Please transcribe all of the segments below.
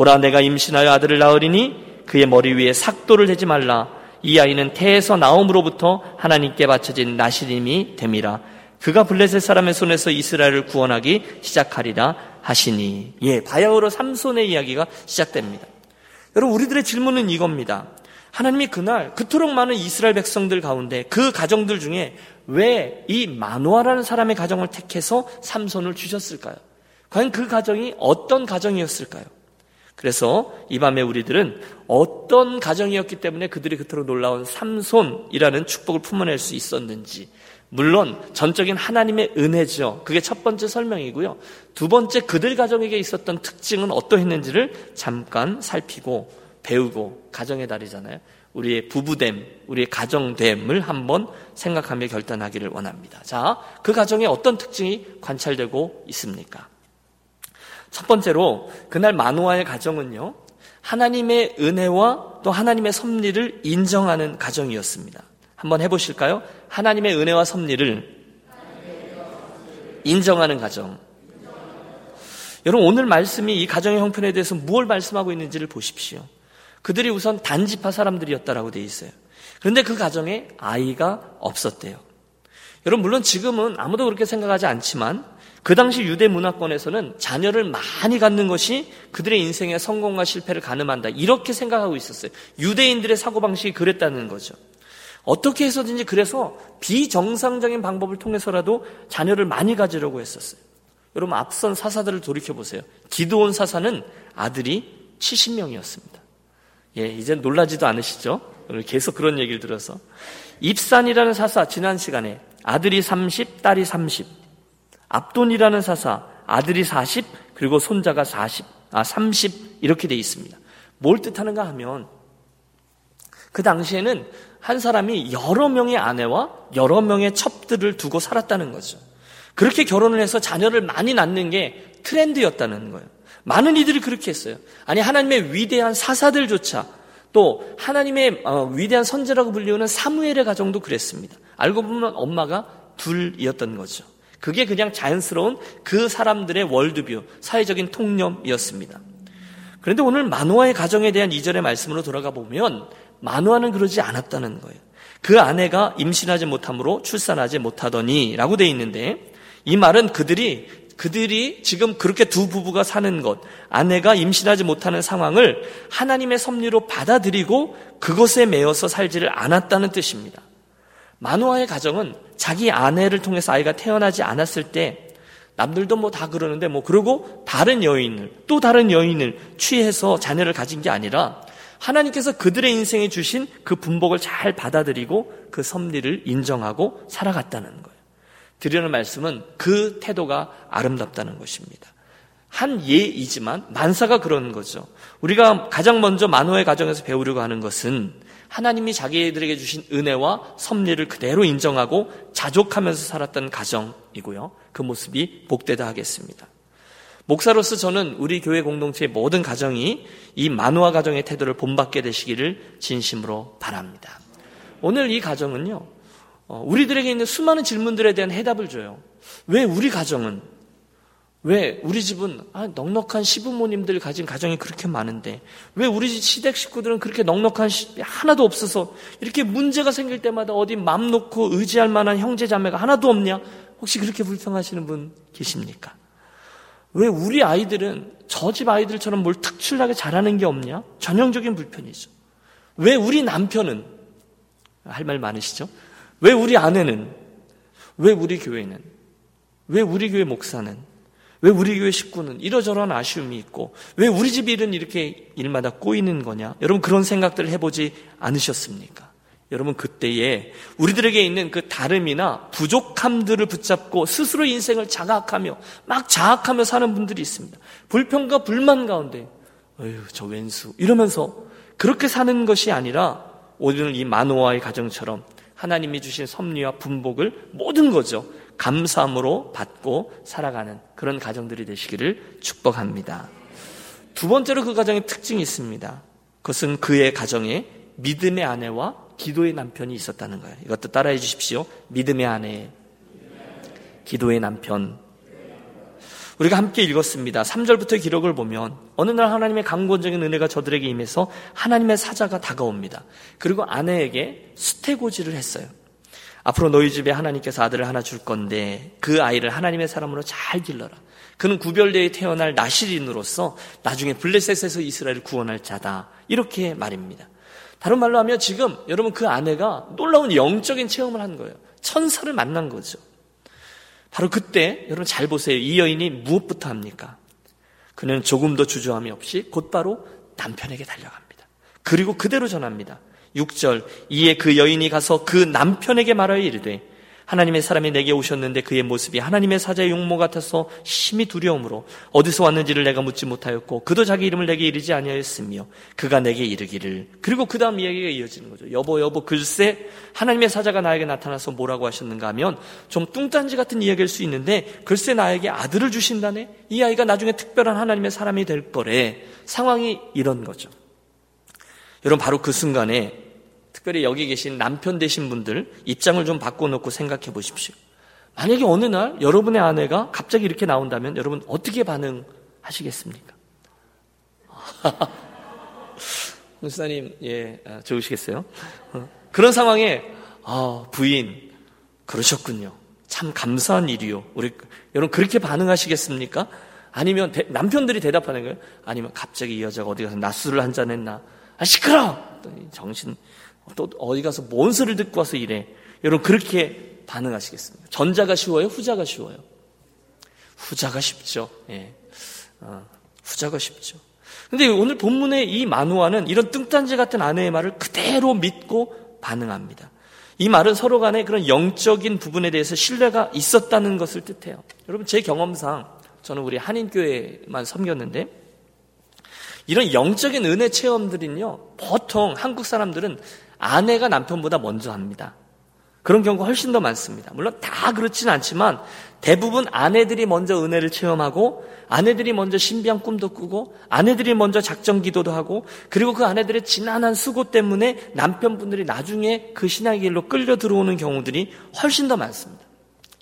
보라 내가 임신하여 아들을 낳으리니 그의 머리 위에 삭도를 대지 말라. 이 아이는 태에서 나옴으로부터 하나님께 바쳐진 나시림이 됨이라. 그가 블레셋 사람의 손에서 이스라엘을 구원하기 시작하리라 하시니. 예 바야흐로 삼손의 이야기가 시작됩니다. 여러분 우리들의 질문은 이겁니다. 하나님이 그날 그토록 많은 이스라엘 백성들 가운데 그 가정들 중에 왜 이 마누아라는 사람의 가정을 택해서 삼손을 주셨을까요? 과연 그 가정이 어떤 가정이었을까요? 그래서 이 밤에 우리들은 어떤 가정이었기 때문에 그들이 그토록 놀라운 삼손이라는 축복을 품어낼 수 있었는지 물론 전적인 하나님의 은혜죠. 그게 첫 번째 설명이고요. 두 번째 그들 가정에게 있었던 특징은 어떠했는지를 잠깐 살피고 배우고 가정의 달이잖아요. 우리의 부부됨, 우리의 가정됨을 한번 생각하며 결단하기를 원합니다. 자, 그 가정에 어떤 특징이 관찰되고 있습니까? 첫 번째로 그날 마누아의 가정은요. 하나님의 은혜와 또 하나님의 섭리를 인정하는 가정이었습니다. 한번 해보실까요? 하나님의 은혜와 섭리를 인정하는 가정. 여러분 오늘 말씀이 이 가정의 형편에 대해서 무엇을 말씀하고 있는지를 보십시오. 그들이 우선 단지파 사람들이었다라고 돼 있어요. 그런데 그 가정에 아이가 없었대요. 여러분 물론 지금은 아무도 그렇게 생각하지 않지만 그 당시 유대 문화권에서는 자녀를 많이 갖는 것이 그들의 인생의 성공과 실패를 가늠한다. 이렇게 생각하고 있었어요. 유대인들의 사고방식이 그랬다는 거죠. 어떻게 해서든지 그래서 비정상적인 방법을 통해서라도 자녀를 많이 가지려고 했었어요. 여러분 앞선 사사들을 돌이켜 보세요. 기도온 사사는 아들이 70명이었습니다. 예, 이제 놀라지도 않으시죠? 오늘 계속 그런 얘기를 들어서 입산이라는 사사 지난 시간에 아들이 30, 딸이 30. 압돈이라는 사사 아들이 40 그리고 손자가 40, 아 30 이렇게 돼 있습니다. 뭘 뜻하는가 하면 그 당시에는 한 사람이 여러 명의 아내와 여러 명의 첩들을 두고 살았다는 거죠. 그렇게 결혼을 해서 자녀를 많이 낳는 게 트렌드였다는 거예요. 많은 이들이 그렇게 했어요. 아니 하나님의 위대한 사사들조차 또 하나님의 어, 위대한 선제라고 불리우는 사무엘의 가정도 그랬습니다. 알고 보면 엄마가 둘이었던 거죠. 그게 그냥 자연스러운 그 사람들의 월드뷰, 사회적인 통념이었습니다. 그런데 오늘 마노아의 가정에 대한 이절의 말씀으로 돌아가 보면 마누아는 그러지 않았다는 거예요. 그 아내가 임신하지 못함으로 출산하지 못하더니 라고 돼 있는데 이 말은 그들이 그들이 지금 그렇게 두 부부가 사는 것, 아내가 임신하지 못하는 상황을 하나님의 섭리로 받아들이고 그것에 매여서 살지를 않았다는 뜻입니다. 마누아의 가정은 자기 아내를 통해서 아이가 태어나지 않았을 때 남들도 뭐 다 그러는데 뭐 그러고 다른 여인을 또 다른 여인을 취해서 자녀를 가진 게 아니라 하나님께서 그들의 인생에 주신 그 분복을 잘 받아들이고 그 섭리를 인정하고 살아갔다는 거예요. 드리는 말씀은 그 태도가 아름답다는 것입니다. 한 예이지만 만사가 그런 거죠. 우리가 가장 먼저 만호의 가정에서 배우려고 하는 것은 하나님이 자기들에게 주신 은혜와 섭리를 그대로 인정하고 자족하면서 살았던 가정이고요. 그 모습이 복되다 하겠습니다. 목사로서 저는 우리 교회 공동체의 모든 가정이 이 만화 가정의 태도를 본받게 되시기를 진심으로 바랍니다. 오늘 이 가정은요, 어, 우리들에게 있는 수많은 질문들에 대한 해답을 줘요. 왜 우리 가정은, 왜 우리 집은 아, 넉넉한 시부모님들 가진 가정이 그렇게 많은데, 왜 우리 집 시댁 식구들은 그렇게 넉넉한 시, 하나도 없어서 이렇게 문제가 생길 때마다 어디 맘 놓고 의지할 만한 형제 자매가 하나도 없냐? 혹시 그렇게 불평하시는 분 계십니까? 왜 우리 아이들은 저 집 아이들처럼 뭘 특출나게 잘하는 게 없냐? 전형적인 불편이죠. 왜 우리 남편은 할 말 많으시죠? 왜 우리 아내는? 왜 우리 교회는? 왜 우리 교회 목사는? 왜 우리 교회 식구는 이러저러한 아쉬움이 있고 왜 우리 집 일은 이렇게 일마다 꼬이는 거냐? 여러분 그런 생각들을 해보지 않으셨습니까? 여러분 그때에 우리들에게 있는 그 다름이나 부족함들을 붙잡고 스스로 인생을 자각하며 막 자학하며 사는 분들이 있습니다. 불평과 불만 가운데 어휴 저 왼수 이러면서 그렇게 사는 것이 아니라 오늘 이 마노아의 가정처럼 하나님이 주신 섭리와 분복을 모든 거죠. 감사함으로 받고 살아가는 그런 가정들이 되시기를 축복합니다. 두 번째로 그 가정의 특징이 있습니다. 그것은 그의 가정에 믿음의 아내와 기도의 남편이 있었다는 거예요. 이것도 따라해 주십시오. 믿음의 아내, 기도의 남편. 우리가 함께 읽었습니다. 3절부터 기록을 보면 어느 날 하나님의 강권적인 은혜가 저들에게 임해서 하나님의 사자가 다가옵니다. 그리고 아내에게 수태고지를 했어요. 앞으로 너희 집에 하나님께서 아들을 하나 줄 건데 그 아이를 하나님의 사람으로 잘 길러라. 그는 구별되어 태어날 나시린으로서 나중에 블레셋에서 이스라엘을 구원할 자다. 이렇게 말입니다. 다른 말로 하면 지금 여러분 그 아내가 놀라운 영적인 체험을 한 거예요. 천사를 만난 거죠. 바로 그때 여러분 잘 보세요. 이 여인이 무엇부터 합니까? 그는 조금도 주저함이 없이 곧바로 남편에게 달려갑니다. 그리고 그대로 전합니다. 6절 이에 그 여인이 가서 그 남편에게 말하여 이르되 하나님의 사람이 내게 오셨는데 그의 모습이 하나님의 사자의 용모 같아서 심히 두려움으로 어디서 왔는지를 내가 묻지 못하였고 그도 자기 이름을 내게 이르지 아니하였으며 그가 내게 이르기를 그리고 그 다음 이야기가 이어지는 거죠. 여보 여보 글쎄 하나님의 사자가 나에게 나타나서 뭐라고 하셨는가 하면 좀 뚱딴지 같은 이야기일 수 있는데 글쎄 나에게 아들을 주신다네 이 아이가 나중에 특별한 하나님의 사람이 될 거래 상황이 이런 거죠. 여러분 바로 그 순간에 특별히 여기 계신 남편 되신 분들 입장을 좀 바꿔놓고 생각해 보십시오. 만약에 어느 날 여러분의 아내가 갑자기 이렇게 나온다면 여러분 어떻게 반응하시겠습니까? 목사님, 예, 아, 좋으시겠어요? 어, 그런 상황에, 아, 부인, 그러셨군요. 참 감사한 일이요. 우리, 여러분 그렇게 반응하시겠습니까? 아니면 대, 남편들이 대답하는 거예요? 아니면 갑자기 이 여자가 어디 가서 낮술을 한잔 했나? 아, 시끄러! 정신, 또 어디 가서 뭔 소리를 듣고 와서 이래. 여러분 그렇게 반응하시겠습니까? 전자가 쉬워요? 후자가 쉬워요? 후자가 쉽죠. 예. 어, 후자가 쉽죠. 근데 오늘 본문의 이 만우아는 이런 뚱딴지 같은 아내의 말을 그대로 믿고 반응합니다. 이 말은 서로 간에 그런 영적인 부분에 대해서 신뢰가 있었다는 것을 뜻해요. 여러분 제 경험상 저는 우리 한인교회만 섬겼는데 이런 영적인 은혜 체험들은요 보통 한국 사람들은 아내가 남편보다 먼저 합니다. 그런 경우가 훨씬 더 많습니다. 물론 다 그렇지는 않지만 대부분 아내들이 먼저 은혜를 체험하고 아내들이 먼저 신비한 꿈도 꾸고 아내들이 먼저 작정 기도도 하고 그리고 그 아내들의 지난한 수고 때문에 남편분들이 나중에 그 신앙의 길로 끌려 들어오는 경우들이 훨씬 더 많습니다.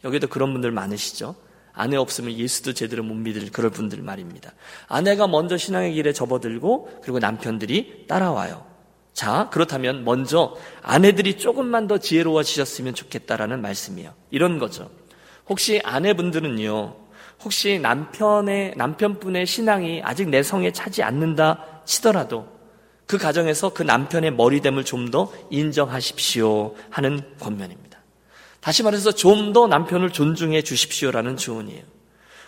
여기도 그런 분들 많으시죠? 아내 없으면 예수도 제대로 못 믿을 그럴 분들 말입니다. 아내가 먼저 신앙의 길에 접어들고 그리고 남편들이 따라와요. 자, 그렇다면 먼저 아내들이 조금만 더 지혜로워지셨으면 좋겠다라는 말씀이에요. 이런 거죠. 혹시 아내분들은요, 혹시 남편의, 남편분의 신앙이 아직 내 성에 차지 않는다 치더라도 그 가정에서 그 남편의 머리됨을 좀 더 인정하십시오 하는 권면입니다. 다시 말해서 좀 더 남편을 존중해 주십시오라는 조언이에요.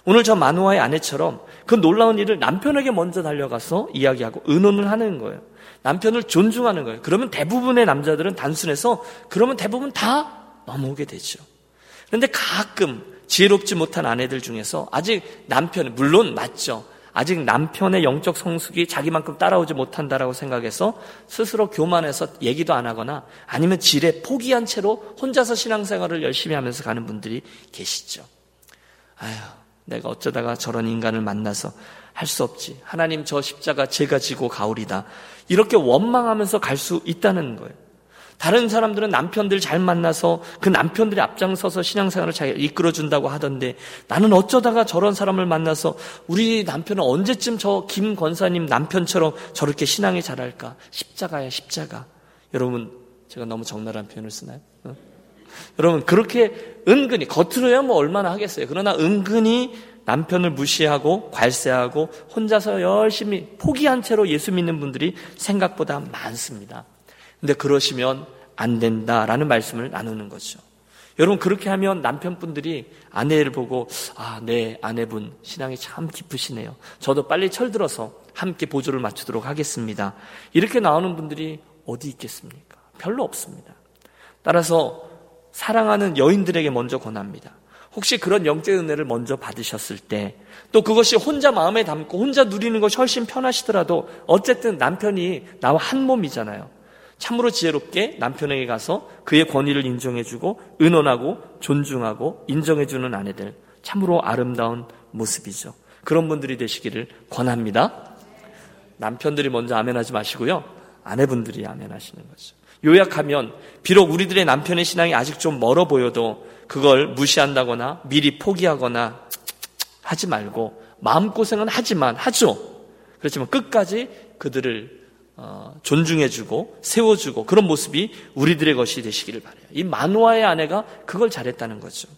오늘 저 만우아의 아내처럼 그 놀라운 일을 남편에게 먼저 달려가서 이야기하고 의논을 하는 거예요. 남편을 존중하는 거예요. 그러면 대부분의 남자들은 단순해서 그러면 대부분 다 넘어오게 되죠. 그런데 가끔 지혜롭지 못한 아내들 중에서 아직 남편, 물론 맞죠. 아직 남편의 영적 성숙이 자기만큼 따라오지 못한다라고 생각해서 스스로 교만해서 얘기도 안 하거나 아니면 지레 포기한 채로 혼자서 신앙생활을 열심히 하면서 가는 분들이 계시죠. 아휴, 내가 어쩌다가 저런 인간을 만나서 할 수 없지. 하나님 저 십자가 제가 지고 가오리다. 이렇게 원망하면서 갈 수 있다는 거예요. 다른 사람들은 남편들 잘 만나서 그 남편들이 앞장서서 신앙생활을 잘 이끌어준다고 하던데 나는 어쩌다가 저런 사람을 만나서 우리 남편은 언제쯤 저 김 권사님 남편처럼 저렇게 신앙이 잘할까? 십자가야, 십자가. 여러분, 제가 너무 적나라한 표현을 쓰나요? 어? 여러분 그렇게 은근히 겉으로야 뭐 얼마나 하겠어요. 그러나 은근히 남편을 무시하고 괄세하고 혼자서 열심히 포기한 채로 예수 믿는 분들이 생각보다 많습니다. 근데 그러시면 안 된다라는 말씀을 나누는 거죠. 여러분 그렇게 하면 남편분들이 아내를 보고 아, 네 아내분 신앙이 참 깊으시네요. 저도 빨리 철들어서 함께 보조를 맞추도록 하겠습니다. 이렇게 나오는 분들이 어디 있겠습니까? 별로 없습니다. 따라서 사랑하는 여인들에게 먼저 권합니다. 혹시 그런 영적 은혜를 먼저 받으셨을 때, 또 그것이 혼자 마음에 담고 혼자 누리는 것이 훨씬 편하시더라도, 어쨌든 남편이 나와 한 몸이잖아요. 참으로 지혜롭게 남편에게 가서 그의 권위를 인정해주고, 의논하고, 존중하고, 인정해주는 아내들. 참으로 아름다운 모습이죠. 그런 분들이 되시기를 권합니다. 남편들이 먼저 아멘하지 마시고요. 아내분들이 아멘하시는 거죠. 요약하면 비록 우리들의 남편의 신앙이 아직 좀 멀어 보여도 그걸 무시한다거나 미리 포기하거나 하지 말고 마음고생은 하지만 하죠. 그렇지만 끝까지 그들을 어, 존중해주고 세워주고 그런 모습이 우리들의 것이 되시기를 바래요. 이 마누아의 아내가 그걸 잘했다는 거죠.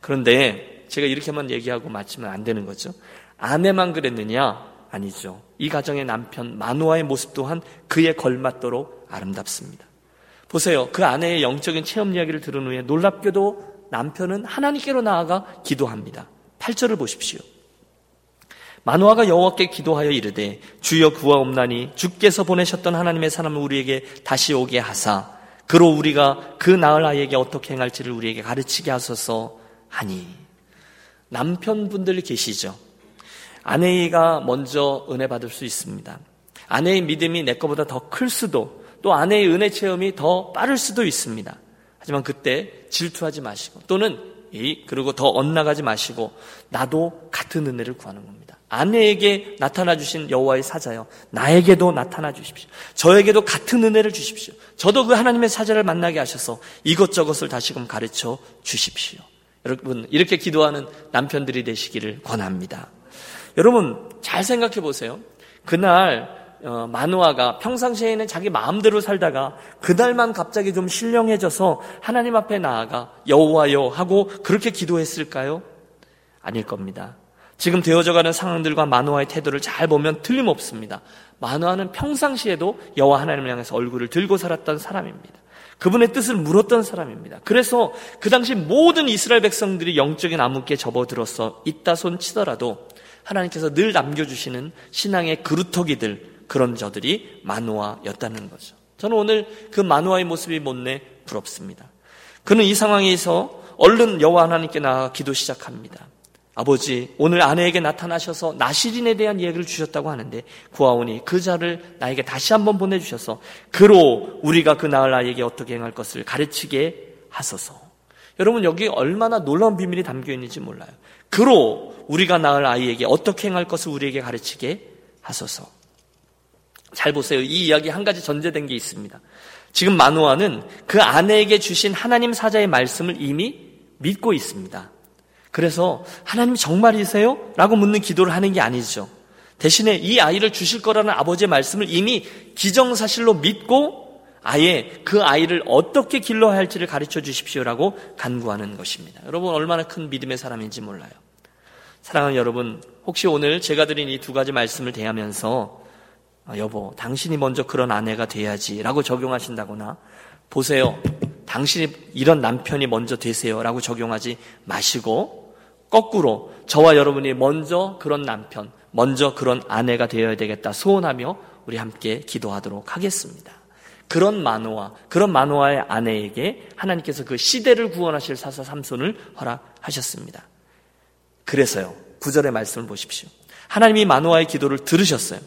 그런데 제가 이렇게만 얘기하고 마치면 안 되는 거죠. 아내만 그랬느냐? 아니죠. 이 가정의 남편 마누아의 모습 또한 그에 걸맞도록 아름답습니다. 보세요. 그 아내의 영적인 체험 이야기를 들은 후에 놀랍게도 남편은 하나님께로 나아가 기도합니다. 8절을 보십시오. 마누아가 여호와께 기도하여 이르되 주여 구하옵나니 주께서 보내셨던 하나님의 사람을 우리에게 다시 오게 하사 그로 우리가 그 나을 아이에게 어떻게 행할지를 우리에게 가르치게 하소서 하니 남편분들 계시죠. 아내가 먼저 은혜 받을 수 있습니다. 아내의 믿음이 내 것보다 더 클 수도 또 아내의 은혜 체험이 더 빠를 수도 있습니다. 하지만 그때 질투하지 마시고 또는 이 그리고 더 엇나가지 마시고 나도 같은 은혜를 구하는 겁니다. 아내에게 나타나 주신 여호와의 사자요. 나에게도 나타나 주십시오. 저에게도 같은 은혜를 주십시오. 저도 그 하나님의 사자를 만나게 하셔서 이것저것을 다시금 가르쳐 주십시오. 여러분 이렇게 기도하는 남편들이 되시기를 권합니다. 여러분 잘 생각해 보세요. 그날 어, 마누아가 평상시에는 자기 마음대로 살다가 그날만 갑자기 좀 신령해져서 하나님 앞에 나아가 여호와여 하고 그렇게 기도했을까요? 아닐 겁니다. 지금 되어져가는 상황들과 마누아의 태도를 잘 보면 틀림없습니다. 마누아는 평상시에도 여호와 하나님을 향해서 얼굴을 들고 살았던 사람입니다. 그분의 뜻을 물었던 사람입니다. 그래서 그 당시 모든 이스라엘 백성들이 영적인 암흑기에 접어들어서 있다 손 치더라도 하나님께서 늘 남겨주시는 신앙의 그루터기들 그런 저들이 마누아였다는 거죠. 저는 오늘 그 마누아의 모습이 못내 부럽습니다. 그는 이 상황에서 얼른 여호와 하나님께 나아 기도 시작합니다. 아버지, 오늘 아내에게 나타나셔서 나시린에 대한 이야기를 주셨다고 하는데 구하오니 그 자를 나에게 다시 한번 보내주셔서 그로 우리가 그 나을 아이에게 어떻게 행할 것을 가르치게 하소서. 여러분 여기 얼마나 놀라운 비밀이 담겨 있는지 몰라요. 그로 우리가 낳을 아이에게 어떻게 행할 것을 우리에게 가르치게 하소서. 잘 보세요. 이 이야기 한 가지 전제된 게 있습니다. 지금 마누아는 그 아내에게 주신 하나님 사자의 말씀을 이미 믿고 있습니다. 그래서 하나님 정말이세요? 라고 묻는 기도를 하는 게 아니죠. 대신에 이 아이를 주실 거라는 아버지의 말씀을 이미 기정사실로 믿고 아예 그 아이를 어떻게 길러야 할지를 가르쳐 주십시오라고 간구하는 것입니다. 여러분 얼마나 큰 믿음의 사람인지 몰라요. 사랑하는 여러분, 혹시 오늘 제가 드린 이 두 가지 말씀을 대하면서 아, 여보, 당신이 먼저 그런 아내가 돼야지 라고 적용하신다거나 보세요. 당신이 이런 남편이 먼저 되세요 라고 적용하지 마시고 거꾸로 저와 여러분이 먼저 그런 남편, 먼저 그런 아내가 되어야 되겠다 소원하며 우리 함께 기도하도록 하겠습니다. 그런 마노아, 그런 마노아의 아내에게 하나님께서 그 시대를 구원하실 사사 삼손을 허락하셨습니다. 그래서요, 구절의 말씀을 보십시오. 하나님이 마노아의 기도를 들으셨어요.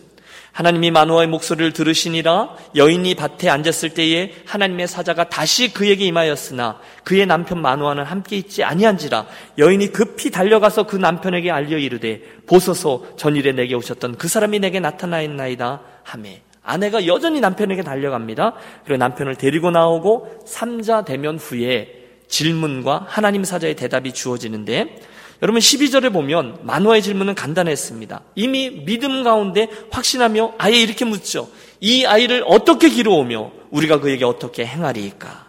하나님이 마누아의 목소리를 들으시니라 여인이 밭에 앉았을 때에 하나님의 사자가 다시 그에게 임하였으나 그의 남편 마누아는 함께 있지 아니한지라 여인이 급히 달려가서 그 남편에게 알려 이르되 보소서 전일에 내게 오셨던 그 사람이 내게 나타나있나이다 하매 아내가 여전히 남편에게 달려갑니다. 그리고 남편을 데리고 나오고 삼자 대면 후에 질문과 하나님 사자의 대답이 주어지는데 여러분 12절에 보면 만화의 질문은 간단했습니다. 이미 믿음 가운데 확신하며 아예 이렇게 묻죠. 이 아이를 어떻게 기르오며 우리가 그에게 어떻게 행하리까?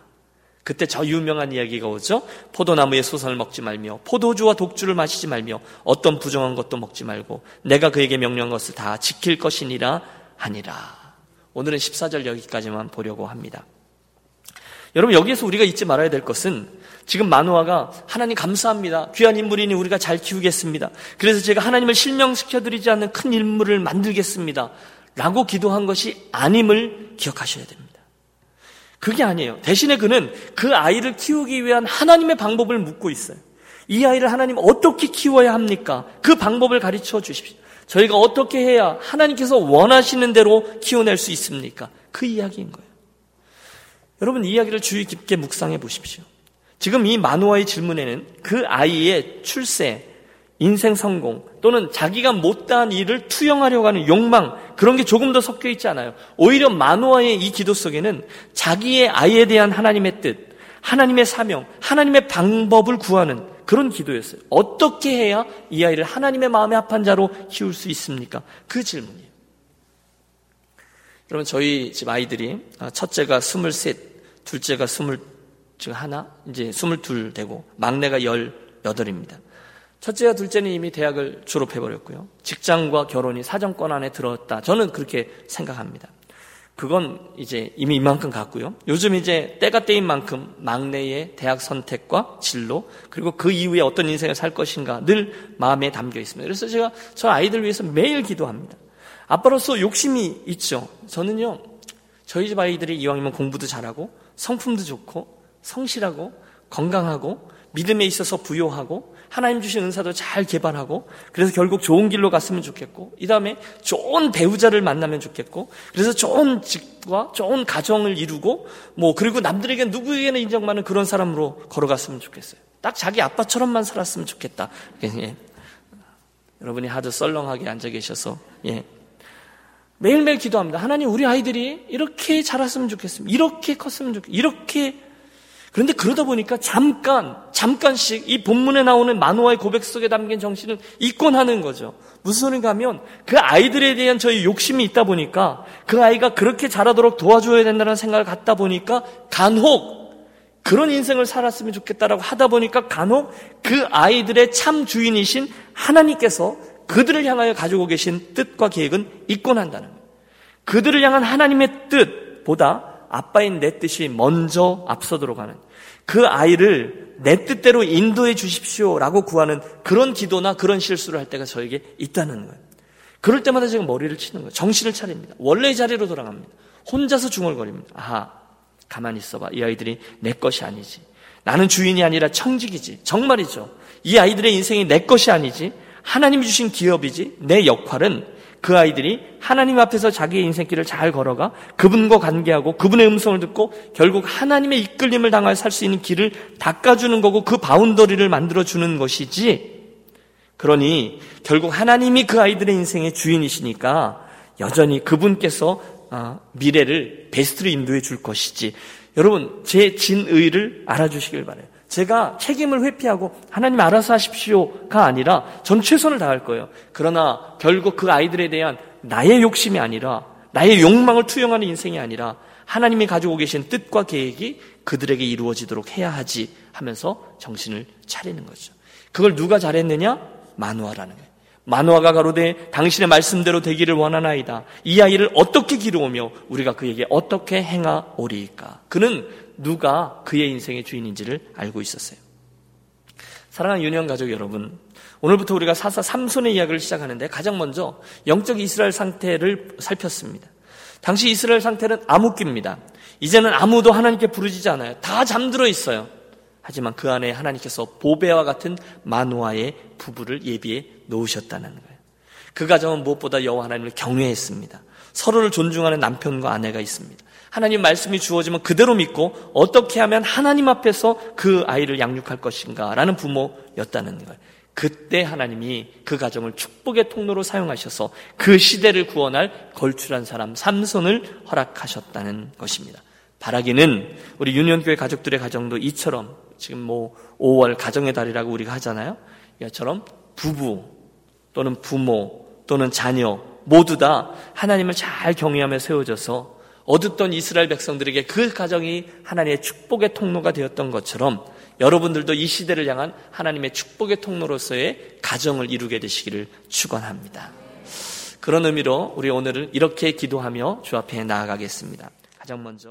그때 저 유명한 이야기가 오죠. 포도나무의 소선을 먹지 말며 포도주와 독주를 마시지 말며 어떤 부정한 것도 먹지 말고 내가 그에게 명령한 것을 다 지킬 것이니라 하니라. 오늘은 14절 여기까지만 보려고 합니다. 여러분 여기에서 우리가 잊지 말아야 될 것은 지금 마누아가 하나님 감사합니다. 귀한 인물이니 우리가 잘 키우겠습니다. 그래서 제가 하나님을 실명시켜 드리지 않는 큰 인물을 만들겠습니다. 라고 기도한 것이 아님을 기억하셔야 됩니다. 그게 아니에요. 대신에 그는 그 아이를 키우기 위한 하나님의 방법을 묻고 있어요. 이 아이를 하나님 어떻게 키워야 합니까? 그 방법을 가르쳐 주십시오. 저희가 어떻게 해야 하나님께서 원하시는 대로 키워낼 수 있습니까? 그 이야기인 거예요. 여러분 이 이야기를 주의 깊게 묵상해 보십시오. 지금 이 마누아의 질문에는 그 아이의 출세, 인생 성공 또는 자기가 못다한 일을 투영하려고 하는 욕망 그런 게 조금 더 섞여 있지 않아요. 오히려 마누아의 이 기도 속에는 자기의 아이에 대한 하나님의 뜻, 하나님의 사명, 하나님의 방법을 구하는 그런 기도였어요. 어떻게 해야 이 아이를 하나님의 마음에 합한 자로 키울 수 있습니까? 그 질문이에요. 여러분 저희 집 아이들이 아, 첫째가 스물셋, 둘째가 스물 즉 하나 이제 스물둘 되고 막내가 열여덟입니다. 첫째와 둘째는 이미 대학을 졸업해 버렸고요. 직장과 결혼이 사정권 안에 들어왔다. 저는 그렇게 생각합니다. 그건 이제 이미 이만큼 갔고요. 요즘 이제 때가 때인 만큼 막내의 대학 선택과 진로 그리고 그 이후에 어떤 인생을 살 것인가 늘 마음에 담겨 있습니다. 그래서 제가 저 아이들 위해서 매일 기도합니다. 아빠로서 욕심이 있죠. 저는요 저희 집 아이들이 이왕이면 공부도 잘하고 성품도 좋고 성실하고 건강하고 믿음에 있어서 부요하고 하나님 주신 은사도 잘 개발하고 그래서 결국 좋은 길로 갔으면 좋겠고 이 다음에 좋은 배우자를 만나면 좋겠고 그래서 좋은 직과 좋은 가정을 이루고 뭐 그리고 남들에게 누구에게나 인정받는 그런 사람으로 걸어갔으면 좋겠어요. 딱 자기 아빠처럼만 살았으면 좋겠다. 예. 여러분이 하도 썰렁하게 앉아 계셔서 예. 매일매일 기도합니다. 하나님 우리 아이들이 이렇게 자랐으면 좋겠습니다. 이렇게 컸으면 좋겠 이렇게 그런데 그러다 보니까 잠깐, 잠깐씩 이 본문에 나오는 만호와의 고백 속에 담긴 정신을 잊곤 하는 거죠. 무슨 소리인가 하면 그 아이들에 대한 저희 욕심이 있다 보니까 그 아이가 그렇게 자라도록 도와줘야 된다는 생각을 갖다 보니까 간혹 그런 인생을 살았으면 좋겠다라고 하다 보니까 간혹 그 아이들의 참 주인이신 하나님께서 그들을 향하여 가지고 계신 뜻과 계획은 잊곤 한다는 거예요. 그들을 향한 하나님의 뜻보다 아빠인 내 뜻이 먼저 앞서도록 하는 그 아이를 내 뜻대로 인도해 주십시오라고 구하는 그런 기도나 그런 실수를 할 때가 저에게 있다는 거예요. 그럴 때마다 제가 머리를 치는 거예요. 정신을 차립니다. 원래의 자리로 돌아갑니다. 혼자서 중얼거립니다. 아하, 가만히 있어봐. 이 아이들이 내 것이 아니지. 나는 주인이 아니라 청직이지. 정말이죠. 이 아이들의 인생이 내 것이 아니지. 하나님이 주신 기업이지. 내 역할은 그 아이들이 하나님 앞에서 자기의 인생길을 잘 걸어가 그분과 관계하고 그분의 음성을 듣고 결국 하나님의 이끌림을 당하여 살수 있는 길을 닦아주는 거고 그 바운더리를 만들어주는 것이지 그러니 결국 하나님이 그 아이들의 인생의 주인이시니까 여전히 그분께서 아, 미래를 베스트로 인도해 줄 것이지 여러분 제 진의를 알아주시길 바래요. 제가 책임을 회피하고 하나님 알아서 하십시오가 아니라 전 최선을 다할 거예요. 그러나 결국 그 아이들에 대한 나의 욕심이 아니라 나의 욕망을 투영하는 인생이 아니라 하나님이 가지고 계신 뜻과 계획이 그들에게 이루어지도록 해야 하지 하면서 정신을 차리는 거죠. 그걸 누가 잘했느냐? 마누아라는 거예요. 마누아가 가로되 당신의 말씀대로 되기를 원하나이다. 이 아이를 어떻게 기르오며 우리가 그에게 어떻게 행하오리까? 그는 누가 그의 인생의 주인인지를 알고 있었어요. 사랑하는 유년 가족 여러분, 오늘부터 우리가 사사 삼손의 이야기를 시작하는데 가장 먼저 영적 이스라엘 상태를 살폈습니다. 당시 이스라엘 상태는 암흑기입니다. 이제는 아무도 하나님께 부르지지 않아요. 다 잠들어 있어요. 하지만 그 안에 하나님께서 보배와 같은 마누아의 부부를 예비해 놓으셨다는 거예요. 그 가정은 무엇보다 여호와 하나님을 경외했습니다. 서로를 존중하는 남편과 아내가 있습니다. 하나님 말씀이 주어지면 그대로 믿고 어떻게 하면 하나님 앞에서 그 아이를 양육할 것인가라는 부모였다는 거예요. 그때 하나님이 그 가정을 축복의 통로로 사용하셔서 그 시대를 구원할 걸출한 사람 삼손을 허락하셨다는 것입니다. 바라기는 우리 유년교회 가족들의 가정도 이처럼 지금 뭐 5월 가정의 달이라고 우리가 하잖아요. 이처럼 부부 또는 부모 또는 자녀 모두 다 하나님을 잘 경외하며 세워져서 어둡던 이스라엘 백성들에게 그 가정이 하나님의 축복의 통로가 되었던 것처럼 여러분들도 이 시대를 향한 하나님의 축복의 통로로서의 가정을 이루게 되시기를 축원합니다. 그런 의미로 우리 오늘은 이렇게 기도하며 주 앞에 나아가겠습니다. 가장 먼저